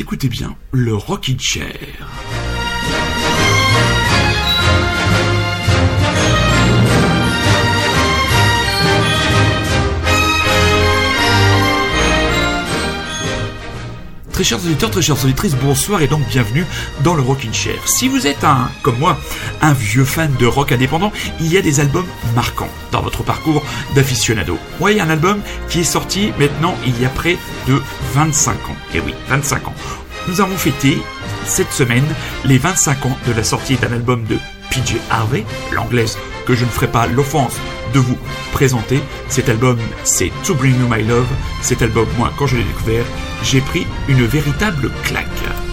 Écoutez bien le Rockin' Chair. Très chers auditeurs, très chères auditrices, bonsoir et donc bienvenue dans le Rockin' Chair. Si vous êtes un, comme moi, un vieux fan de rock indépendant, il y a des albums marquants dans votre parcours d'aficionado. A un album qui est sorti maintenant il y a près de 25 ans. Et oui, 25 ans. Nous avons fêté cette semaine les 25 ans de la sortie d'un album de PJ Harvey, l'anglaise que je ne ferai pas l'offense de vous présenter. Cet album, c'est To Bring You My Love. Cet album, moi, quand je l'ai découvert, j'ai pris une véritable claque.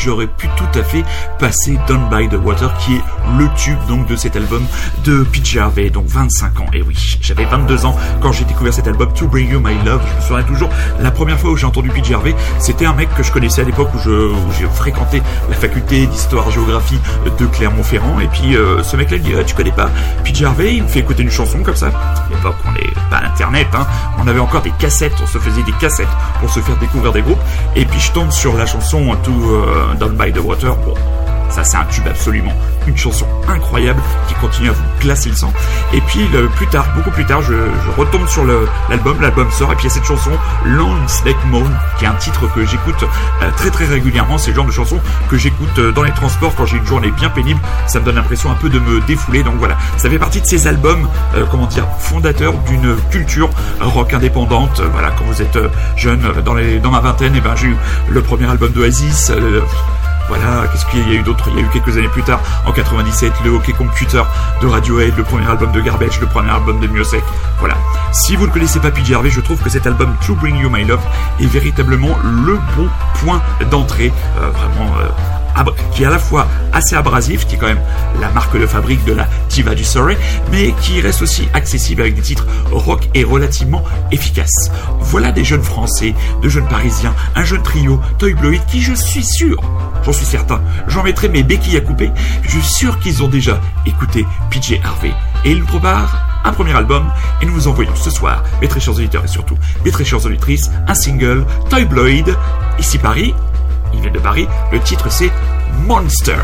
J'aurais pu tout à fait passer Down by the Water, qui est le tube donc de cet album de PJ Harvey, donc 25 ans. Et oui, j'avais 22 ans quand j'ai découvert cet album To Bring You My Love. Je me souviens toujours, la première fois où j'ai entendu PJ Harvey, c'était un mec que je connaissais à l'époque où j'ai fréquenté la faculté d'histoire-géographie de Clermont-Ferrand. Et puis euh, ce mec-là, il dit, ah, tu connais pas PJ Harvey? Il me fait écouter une chanson comme ça. À l'époque, on n'est pas Internet, hein. on avait encore des cassettes, on se faisait des cassettes pour se faire découvrir des groupes. Et puis je tombe sur la chanson To euh, Down by the Water. Bon, ça, c'est un tube absolument. Une chanson incroyable qui continue à vous glacer le sang. Et puis, plus tard, beaucoup plus tard, je, retombe sur l'album. L'album sort et puis il y a cette chanson, Long Snake Moan, qui est un titre que j'écoute euh, très très régulièrement. C'est le genre de chanson que j'écoute euh, dans les transports quand j'ai une journée bien pénible. Ça me donne l'impression un peu de me défouler. Donc voilà, ça fait partie de ces albums, euh, comment dire, fondateurs d'une culture rock indépendante. voilà, quand vous êtes jeune, dans, dans ma vingtaine, et eh ben j'ai eu le premier album d'Oasis. Voilà, qu'est-ce qu'il y a eu d'autre? Il y a eu quelques années plus tard, en 97, le Hockey Computer de Radiohead, le premier album de Garbage, le premier album de Miosek. Voilà. Si vous ne connaissez pas PJ Harvey, je trouve que cet album To Bring You My Love est véritablement le bon point d'entrée. Euh, vraiment. Euh, qui est à la fois assez abrasif, qui est quand même la marque de fabrique de la Tiva du Surrey, mais qui reste aussi accessible avec des titres rock et relativement efficaces. Voilà des jeunes Français, de jeunes Parisiens, un jeune trio, Toy Bloid, qui je suis sûr, j'en suis certain, j'en mettrai mes béquilles à couper, je suis sûr qu'ils ont déjà écouté PJ Harvey. Et ils nous préparent un premier album et nous vous envoyons ce soir, mes très chers auditeurs et surtout mes très chères auditrices, un single, Toy Bloid, ici Paris, il vient de Paris. Le titre c'est Monster.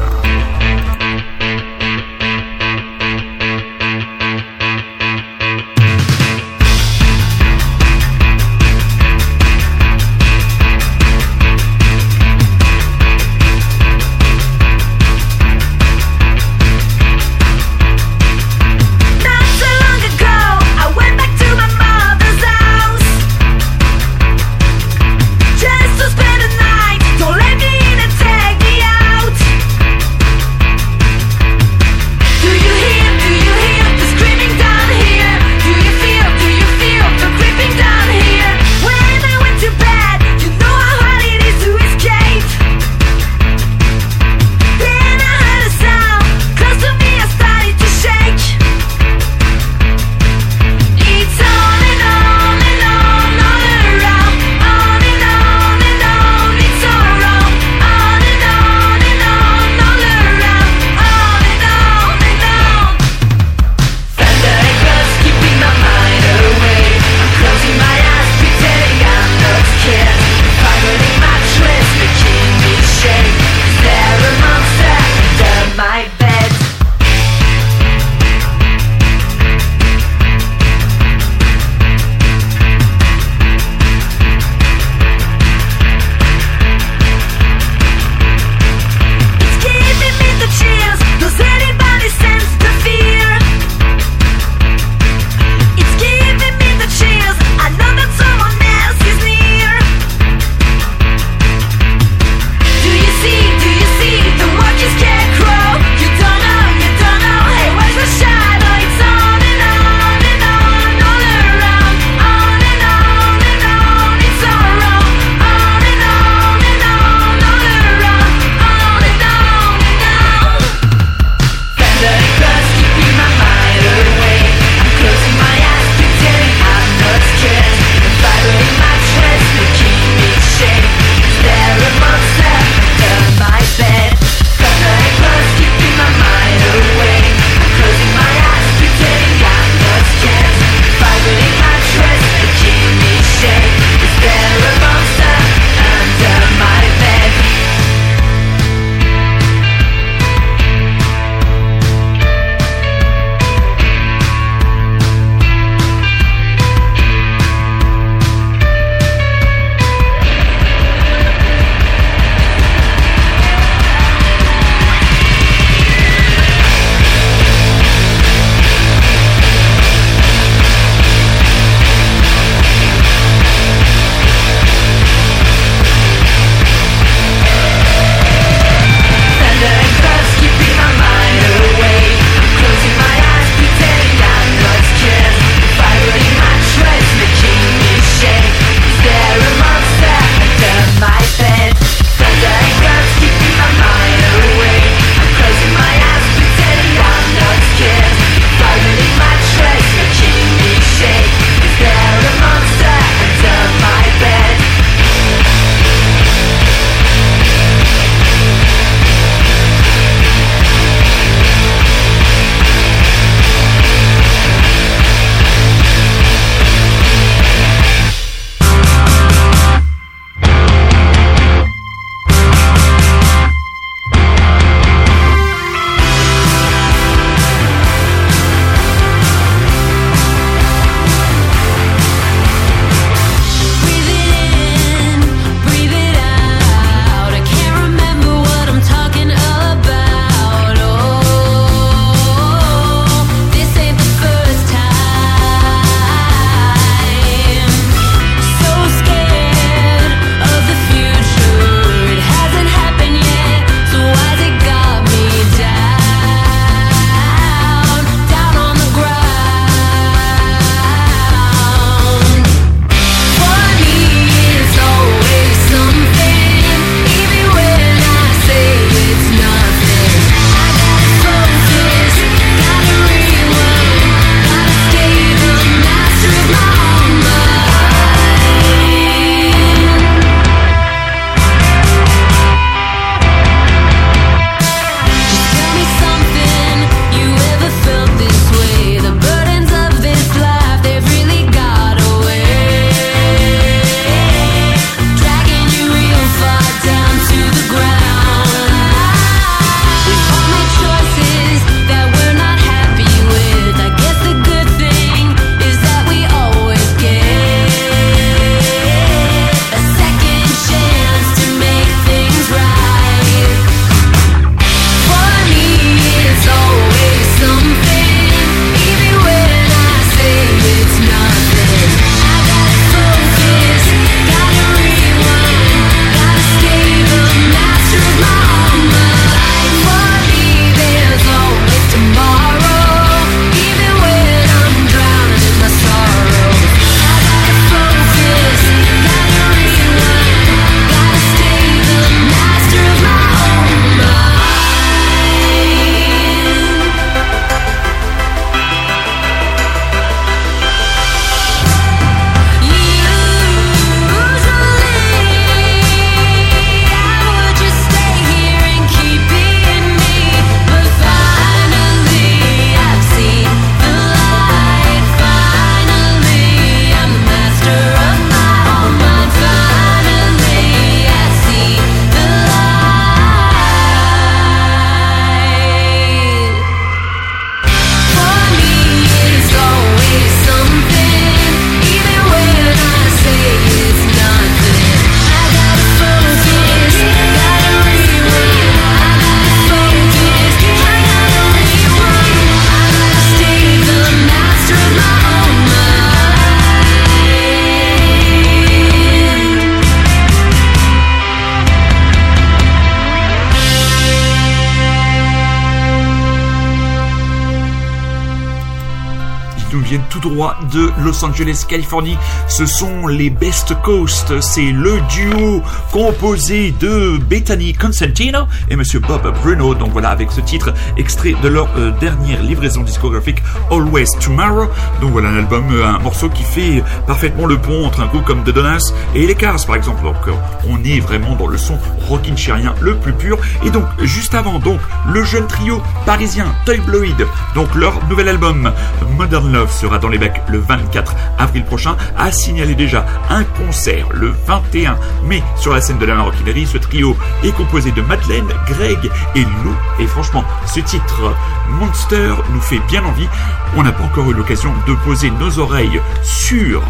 Los Angeles, Californie. Ce sont les Best Coast. C'est le duo composé de Bethany Constantino et Monsieur Bob Bruno. Donc voilà, avec ce titre extrait de leur euh, dernière livraison discographique Always Tomorrow. Donc voilà un album, euh, un morceau qui fait parfaitement le pont entre un groupe comme The Donuts et les Cars par exemple. Donc euh, on est vraiment dans le son rockin' chérien le plus pur. Et donc juste avant, donc le jeune trio parisien Toy Bloid, donc leur nouvel album Modern Love sera dans les becs le 24 avril prochain, a signalé déjà un concert le 21 mai sur la scène de la maroquinerie. Ce trio est composé de Madeleine, Greg et Lou. Et franchement, ce titre Monster nous fait bien envie. On n'a pas encore eu l'occasion de poser nos oreilles sur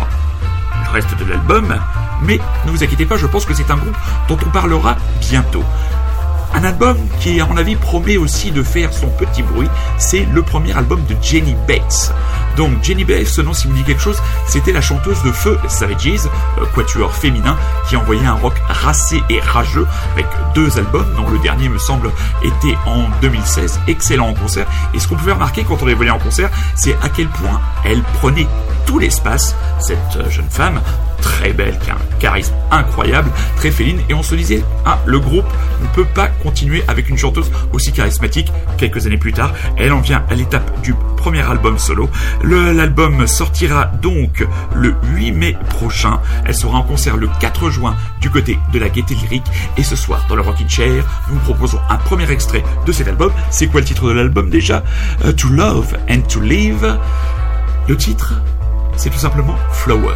le reste de l'album, mais ne vous inquiétez pas, je pense que c'est un groupe dont on parlera bientôt. Un album qui, à mon avis, promet aussi de faire son petit bruit, c'est le premier album de Jenny Bates. Donc Jenny Bates, ce nom si vous dit quelque chose, c'était la chanteuse de Feu Savages, euh, quatuor féminin, qui envoyait un rock racé et rageux avec deux albums, dont le dernier me semble était en 2016, excellent en concert. Et ce qu'on pouvait remarquer quand on les voyait en concert, c'est à quel point elle prenait tout l'espace, cette euh, jeune femme, très belle, qui a un charisme incroyable, très féline, et on se disait, ah, le groupe ne peut pas continuer avec une chanteuse aussi charismatique. Quelques années plus tard, elle en vient à l'étape du premier album solo. L'album sortira donc le 8 mai prochain. Elle sera en concert le 4 juin du côté de la Gaieté Lyrique, et ce soir, dans le Rockin' Chair, nous vous proposons un premier extrait de cet album. C'est quoi le titre de l'album déjà? Euh, To Love and To Live. Le titre, c'est tout simplement Flower.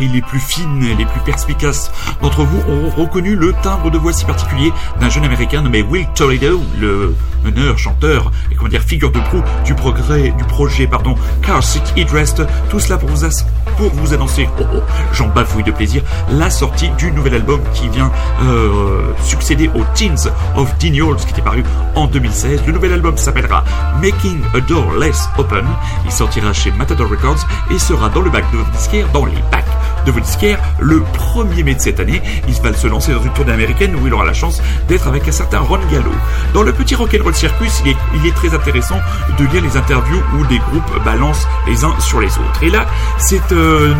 Les plus fines les plus perspicaces d'entre vous ont reconnu le timbre de voix si particulier d'un jeune américain nommé Will Toledo, le meneur, chanteur et comment dire figure de proue du progrès du projet pardon Car Seat Headrest. Tout cela pour vous pour vous annoncer, oh, oh, j'en bafouille de plaisir, la sortie du nouvel album qui vient euh, succéder au Teens of Denials qui était paru en 2016. Le nouvel album s'appellera Making a Door Less Open. Il sortira chez Matador Records et sera dans le bac de vos disquaires, dans les bacs de vos disquaires le 1er mai de cette année. Il va se lancer dans une tournée américaine où il aura la chance d'être avec un certain Ron Gallo. Dans le petit rock'n'roll circus, il est, il est très intéressant de lire les interviews où des groupes balancent les uns sur les autres. Et là, c'est euh,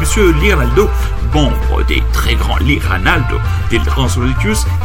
Monsieur Liraldo, membre des très grands Liranaldo, des grands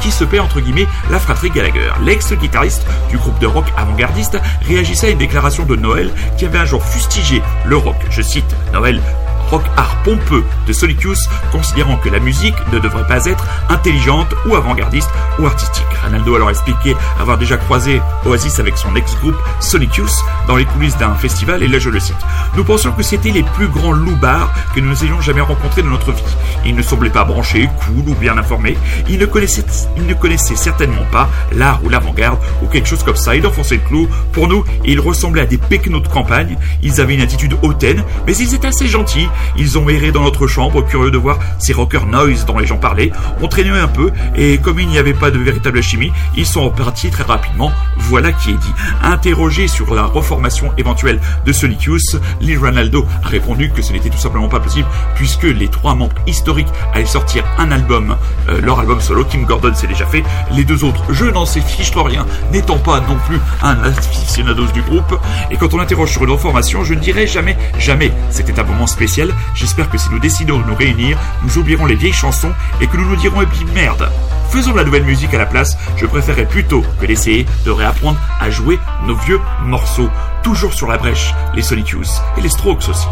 qui se paie entre guillemets la fratrie Gallagher. L'ex-guitariste du groupe de rock avant-gardiste réagissait à une déclaration de Noël qui avait un jour fustigé le rock. Je cite Noël rock art pompeux de Solicus, considérant que la musique ne devrait pas être intelligente ou avant-gardiste ou artistique. Ronaldo a alors expliqué avoir déjà croisé Oasis avec son ex-groupe Sonicus dans les coulisses d'un festival et là je le cite. Nous pensions que c'était les plus grands loupards que nous ayons jamais rencontrés de notre vie. Ils ne semblaient pas branchés, cool ou bien informés. Ils ne connaissaient, ils ne connaissaient certainement pas l'art ou l'avant-garde ou quelque chose comme ça. Ils enfonçaient le clou. Pour nous, ils ressemblaient à des péquenots de campagne. Ils avaient une attitude hautaine, mais ils étaient assez gentils. Ils ont erré dans notre chambre, curieux de voir ces rockers noise dont les gens parlaient. On traînait un peu, et comme il n'y avait pas de véritable chimie, ils sont repartis très rapidement. Voilà qui est dit. Interrogé sur la reformation éventuelle de Sonicus, Lee Ronaldo a répondu que ce n'était tout simplement pas possible, puisque les trois membres historiques allaient sortir un album, euh, leur album solo. Kim Gordon s'est déjà fait. Les deux autres, je n'en sais fiche rien, n'étant pas non plus un aficionados du groupe. Et quand on interroge sur une reformation, je ne dirais jamais, jamais. C'était un moment spécial J'espère que si nous décidons de nous réunir, nous oublierons les vieilles chansons et que nous nous dirons et puis merde. Faisons de la nouvelle musique à la place, je préférerais plutôt que d'essayer de réapprendre à jouer nos vieux morceaux. Toujours sur la brèche, les Solitudes et les Strokes aussi.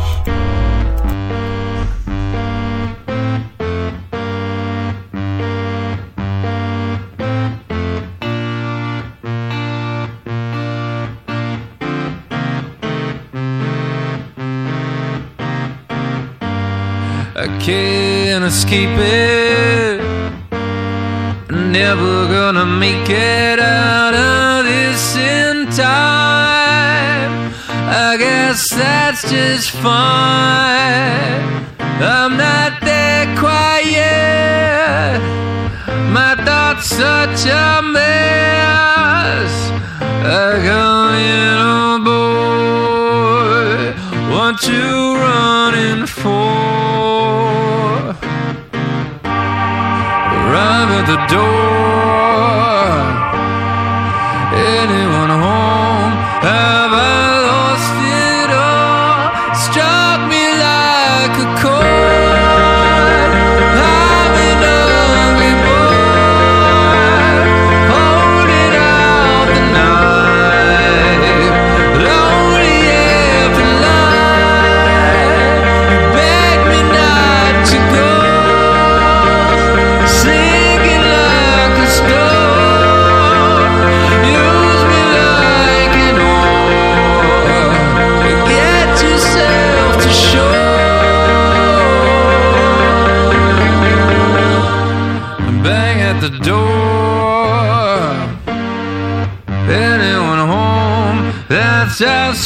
I can't escape it. Never gonna make it out of this in time. I guess that's just fine. I'm not there quite yet. My thoughts such a mess. I come in on board. What you running for? Door.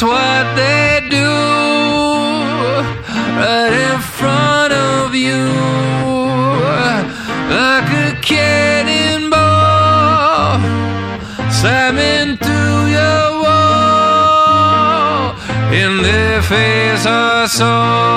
That's what they do. Right in front of you like a cannonball slamming through your wall. In their face, I saw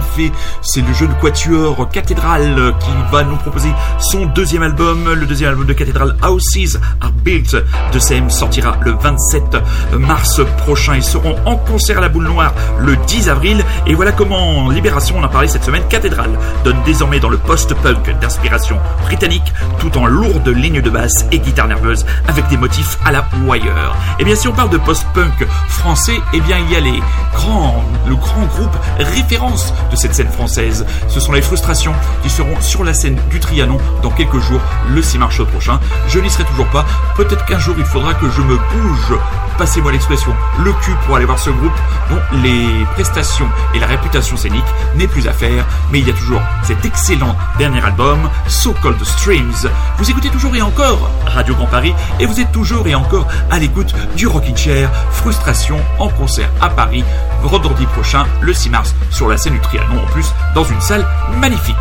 fait. C'est le jeune quatuor Cathédrale qui va nous proposer son deuxième album. Le deuxième album de Cathédrale, Houses Built. De CM sortira le 27 mars prochain. Ils seront en concert à la boule noire le 10 avril. Et voilà comment Libération, on a parlé cette semaine, Cathédrale donne désormais dans le post-punk d'inspiration britannique tout en lourde ligne de basse et guitare nerveuse avec des motifs à la Wire. Et bien si on parle de post-punk français, eh bien il y a le grand groupe référence de cette scène française. Ce sont les Frustrations qui seront sur la scène du Trianon dans quelques jours, le 6 mars prochain. Je n'y serai toujours pas. Peut-être qu'un jour il faudra que je me bouge passez-moi l'expression, le cul pour aller voir ce groupe dont les prestations et la réputation scénique n'est plus à faire, mais il y a toujours cet excellent dernier album, So Cold Streams. Vous écoutez toujours et encore Radio Grand Paris et vous êtes toujours et encore à l'écoute du Rockin' Chair, Frustration en concert à Paris, vendredi prochain, le 6 mars, sur la scène du Trianon, en plus, dans une salle magnifique.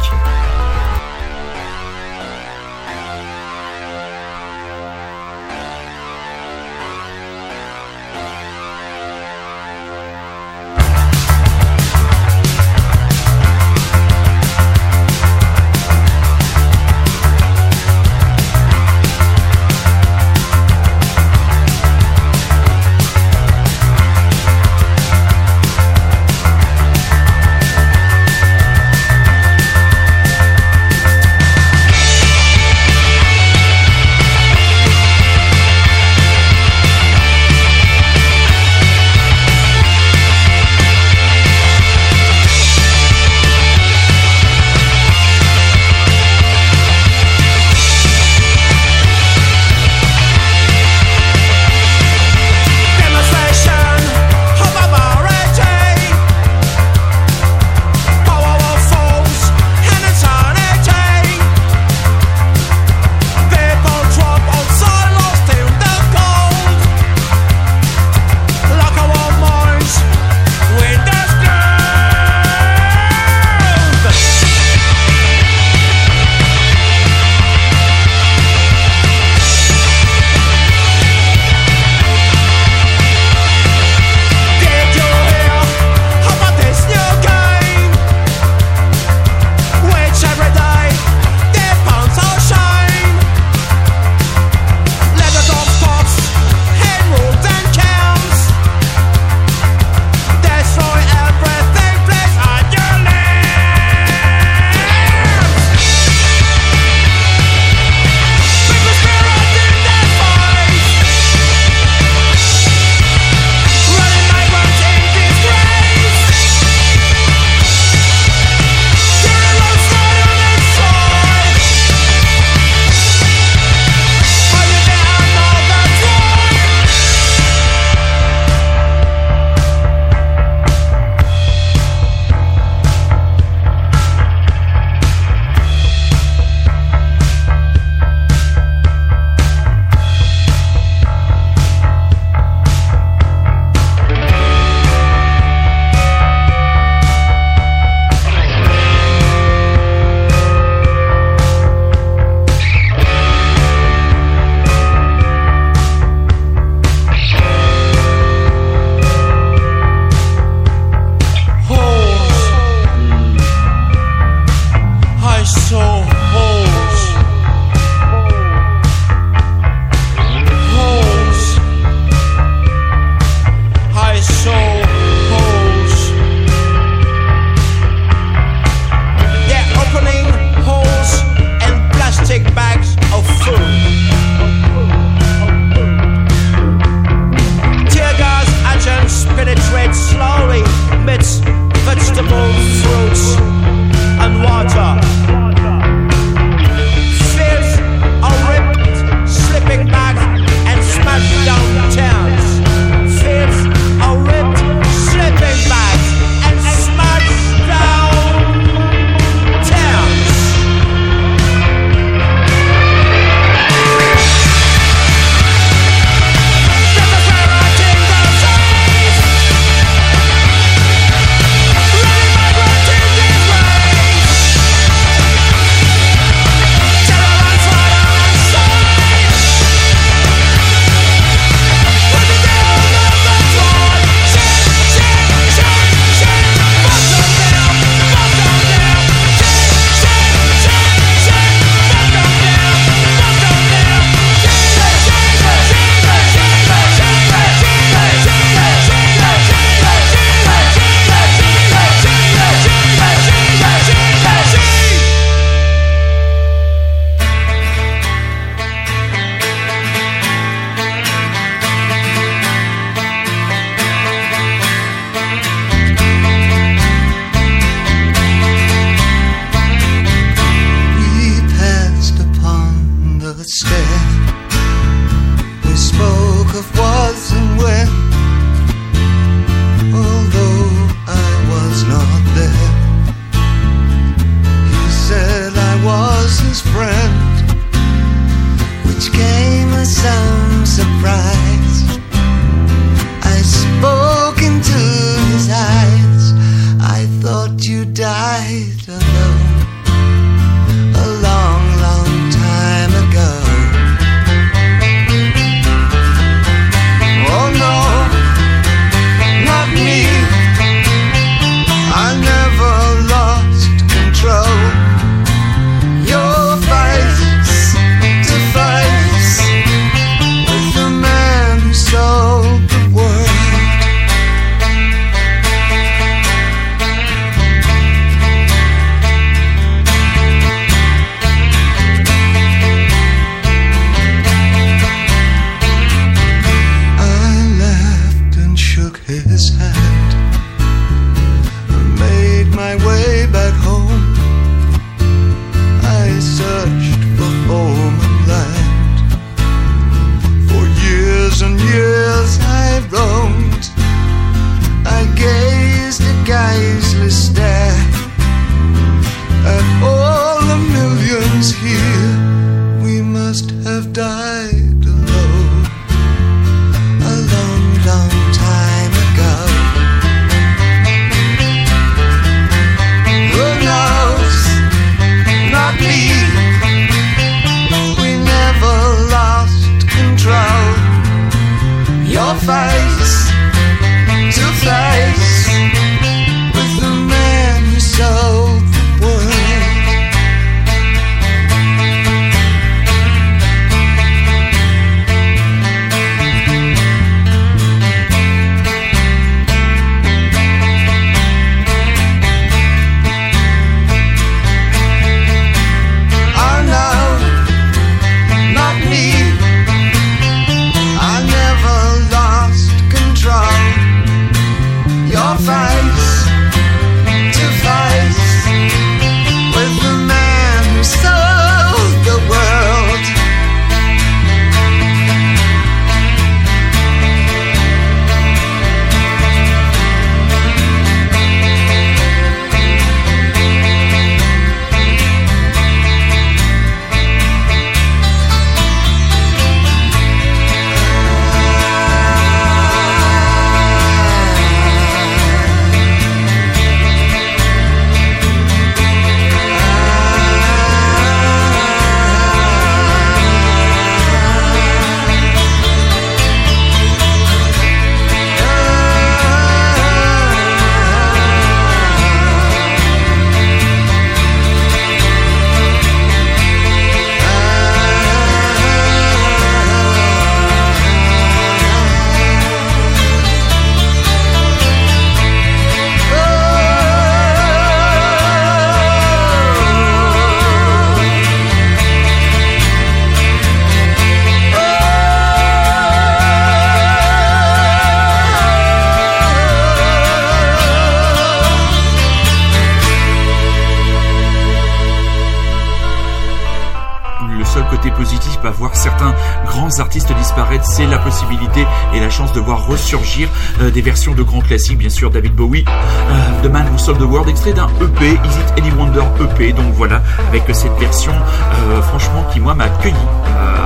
C'est la possibilité et la chance de voir ressurgir euh, des versions de grands classiques, bien sûr David Bowie, euh, The Man Who Sold the World, extrait d'un EP, Is It Any Wonder EP, donc voilà, avec cette version euh, franchement qui moi m'a accueilli,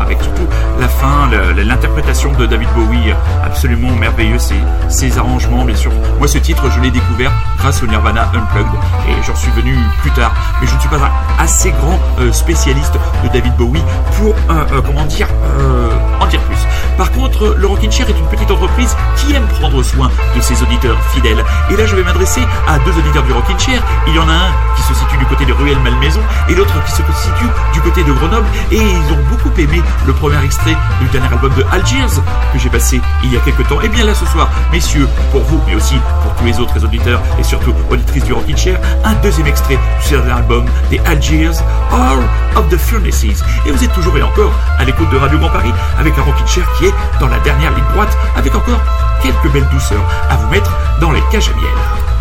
avec surtout la fin, l'interprétation de David Bowie, absolument merveilleux, ses, arrangements, bien sûr. Moi ce titre je l'ai découvert grâce au Nirvana Unplugged et j'en suis venu plus tard, mais je ne suis pas un assez grand spécialiste de David Bowie pour, comment dire, dire le Rockin' Chair est une petite entreprise qui aime prendre soin de ses auditeurs fidèles. Et là, je vais m'adresser à deux auditeurs du Rockin' Chair. Il y en a un qui se situe du côté de Ruelle Malmaison et l'autre qui se situe du côté de Grenoble. Et ils ont beaucoup aimé le premier extrait du dernier album de Algiers que j'ai passé il y a quelques temps. Et bien là, ce soir, messieurs, pour vous, mais aussi pour tous les autres auditeurs et surtout auditrices du Rockin' Chair, un deuxième extrait du dernier album des Algiers, All of the Furnaces. Et vous êtes toujours et encore à l'écoute de Radio Grand Paris avec un Rockin' Chair qui est dans la dernière ligne droite avec encore quelques belles douceurs à vous mettre dans les cages à miel.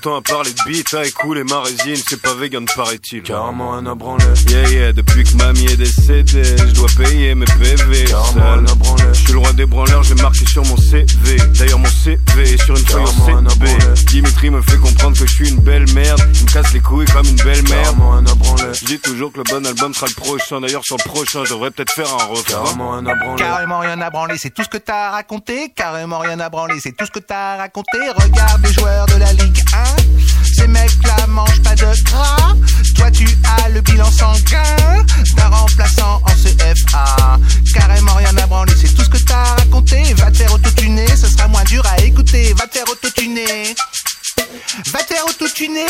Je passe mon temps à parler de beat, à écouler ma résine. C'est pas vegan, paraît-il. Carrément un abranlé. Yeah, yeah, depuis que mamie est décédée, je dois payer mes PV. Carrément un abranlé. Je suis le roi des branleurs, j'ai marqué sur mon CV. D'ailleurs, mon CV est sur une feuille en Dimitri me fait comprendre que je suis une belle merde. Il me casse les couilles comme une belle merde. Je dis toujours que le bon album sera le prochain. D'ailleurs, sur le prochain, je devrais peut-être faire un refrain. Carrément rien à branler. Carrément rien à branler, c'est tout ce que t'as raconté. Carrément rien à branler, c'est tout ce que t'as raconté. Regarde les joueurs de la Ligue 1. Ces mecs-là mangent pas de gras. Toi, tu as le bilan sanguin d'un remplaçant en CFA. Carrément rien à branler, c'est tout ce que t'as raconté. Va te faire autotuner, ce sera moins dur à écouter. Va te faire autotuner. Va te faire autotuner.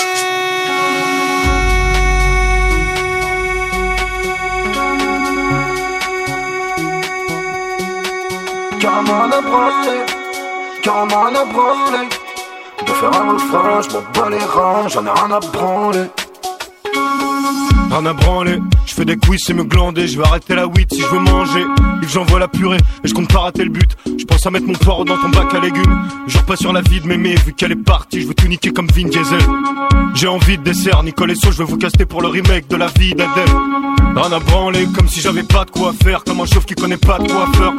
Branler, carrément à branler. De faire un refrain, je m'en bats les reins, j'en ai rien à branler. Rien à branler, je fais des quiz et me glander, je vais arrêter la 8 si je veux manger. Et que j'envoie la purée, et je compte pas rater le but? Je pense à mettre mon porc dans ton bac à légumes. Je pas sur la vie de mémé, vu qu'elle est partie, je veux tout niquer comme Vin Diesel. J'ai envie de dessert, Nicole et So, je veux vous caster pour le remake de la vie d'Adèle. Rien à branler, comme si j'avais pas de quoi faire, comme un chauve qui connaît pas de quoi faire.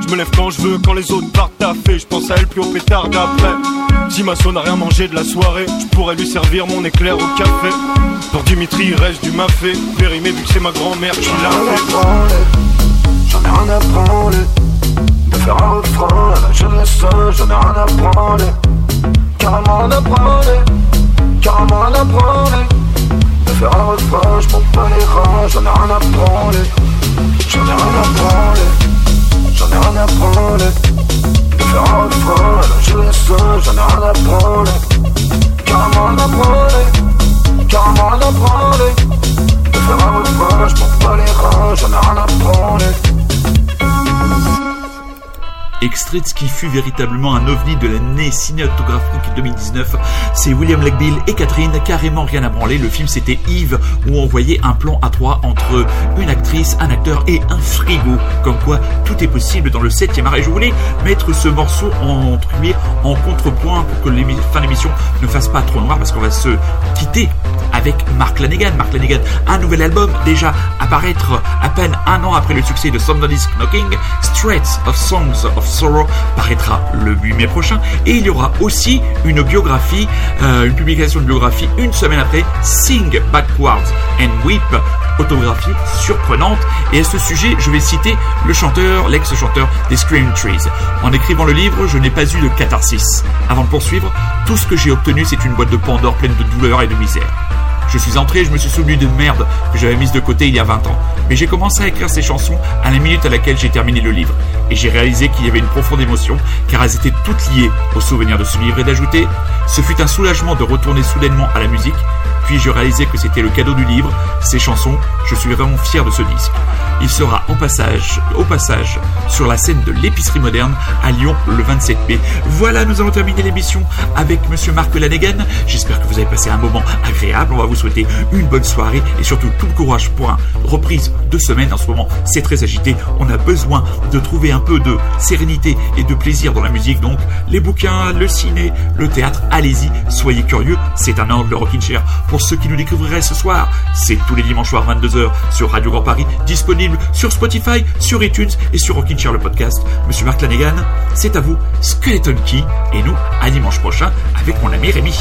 Je me lève quand je veux, quand les autres partent à fait, je pense à elle plus au pétard d'après. Si ma n'a rien mangé de la soirée, je pourrais lui servir mon éclair au café. Dimitri, reste du mafé. Périmé, vu que c'est ma grand-mère qui l'a fait. J'en ai rien à branler. De faire un refrain à la jeunesse, j'en ai rien à branler. Carrément à branler. Carrément à branler. De faire un refrain, j'm'en bats les reins, j'en ai rien à branler. J'en ai rien à branler. J'en ai rien à branler. De faire un refrain à la jeunesse, j'en ai rien à branler. Carrément à branler rien à branler De faire un refrain, je bats les reins, j'en ai rien à Extrait de qui fut véritablement un ovni de l'année cinématographique 2019, c'est William Legbill et Catherine, carrément rien à branler. Le film c'était Yves, où on voyait un plan à trois entre une actrice, un acteur et un frigo. Comme quoi, tout est possible dans le 7 art. Et je voulais mettre ce morceau en truie, en contrepoint pour que la fin d'émission ne fasse pas trop noir, parce qu'on va se quitter avec Mark Lanegan. Mark Lanegan, un nouvel album, déjà apparaître à peine un an après le succès de Somebody's Knocking, Straits of Songs of Sorrow paraîtra le 8 mai prochain et il y aura aussi une biographie, euh, une publication de biographie une semaine après, Sing Backwards and Weep, autographie surprenante. Et à ce sujet, je vais citer le chanteur, l'ex-chanteur des Scream Trees. En écrivant le livre, je n'ai pas eu de catharsis. Avant de poursuivre, tout ce que j'ai obtenu, c'est une boîte de Pandore pleine de douleur et de misère. Je suis entré, je me suis souvenu de merde que j'avais mise de côté il y a 20 ans. Mais j'ai commencé à écrire ces chansons à la minute à laquelle j'ai terminé le livre. Et j'ai réalisé qu'il y avait une profonde émotion, car elles étaient toutes liées au souvenir de ce livre et d'ajouter, ce fut un soulagement de retourner soudainement à la musique, puis je réalisais que c'était le cadeau du livre, ces chansons, je suis vraiment fier de ce disque. Il sera en passage, au passage sur la scène de l'épicerie moderne à Lyon le 27 mai. Voilà, nous allons terminer l'émission avec Monsieur Marc Lanegan. J'espère que vous avez passé un moment agréable. On va vous souhaiter une bonne soirée et surtout tout le courage pour une reprise de semaine. En ce moment, c'est très agité. On a besoin de trouver un peu de sérénité et de plaisir dans la musique. Donc, les bouquins, le ciné, le théâtre, allez-y, soyez curieux. C'est un ordre de Rockin' Chair ceux qui nous découvriraient ce soir, c'est tous les dimanches soirs 22h sur Radio Grand Paris, disponible sur Spotify, sur iTunes et sur Rockin' Chair le podcast. Monsieur Marc Lanegan, c'est à vous, Skeleton Key, et nous, à dimanche prochain avec mon ami Rémi.